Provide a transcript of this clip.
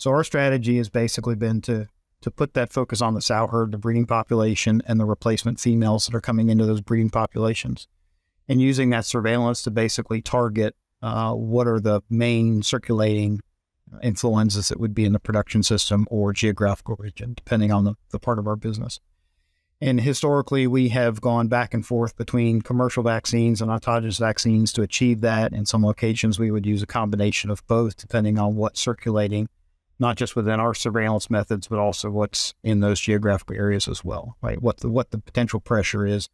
So our strategy has basically been to to put that focus on the sow herd, the breeding population, and the replacement females that are coming into those breeding populations, and using that surveillance to basically target uh, what are the main circulating influenzas that would be in the production system or geographical region, depending on the, the part of our business. And historically, we have gone back and forth between commercial vaccines and autogenous vaccines to achieve that. In some locations, we would use a combination of both, depending on what's circulating, not just within our surveillance methods, but also what's in those geographical areas as well, right? What the what the potential pressure is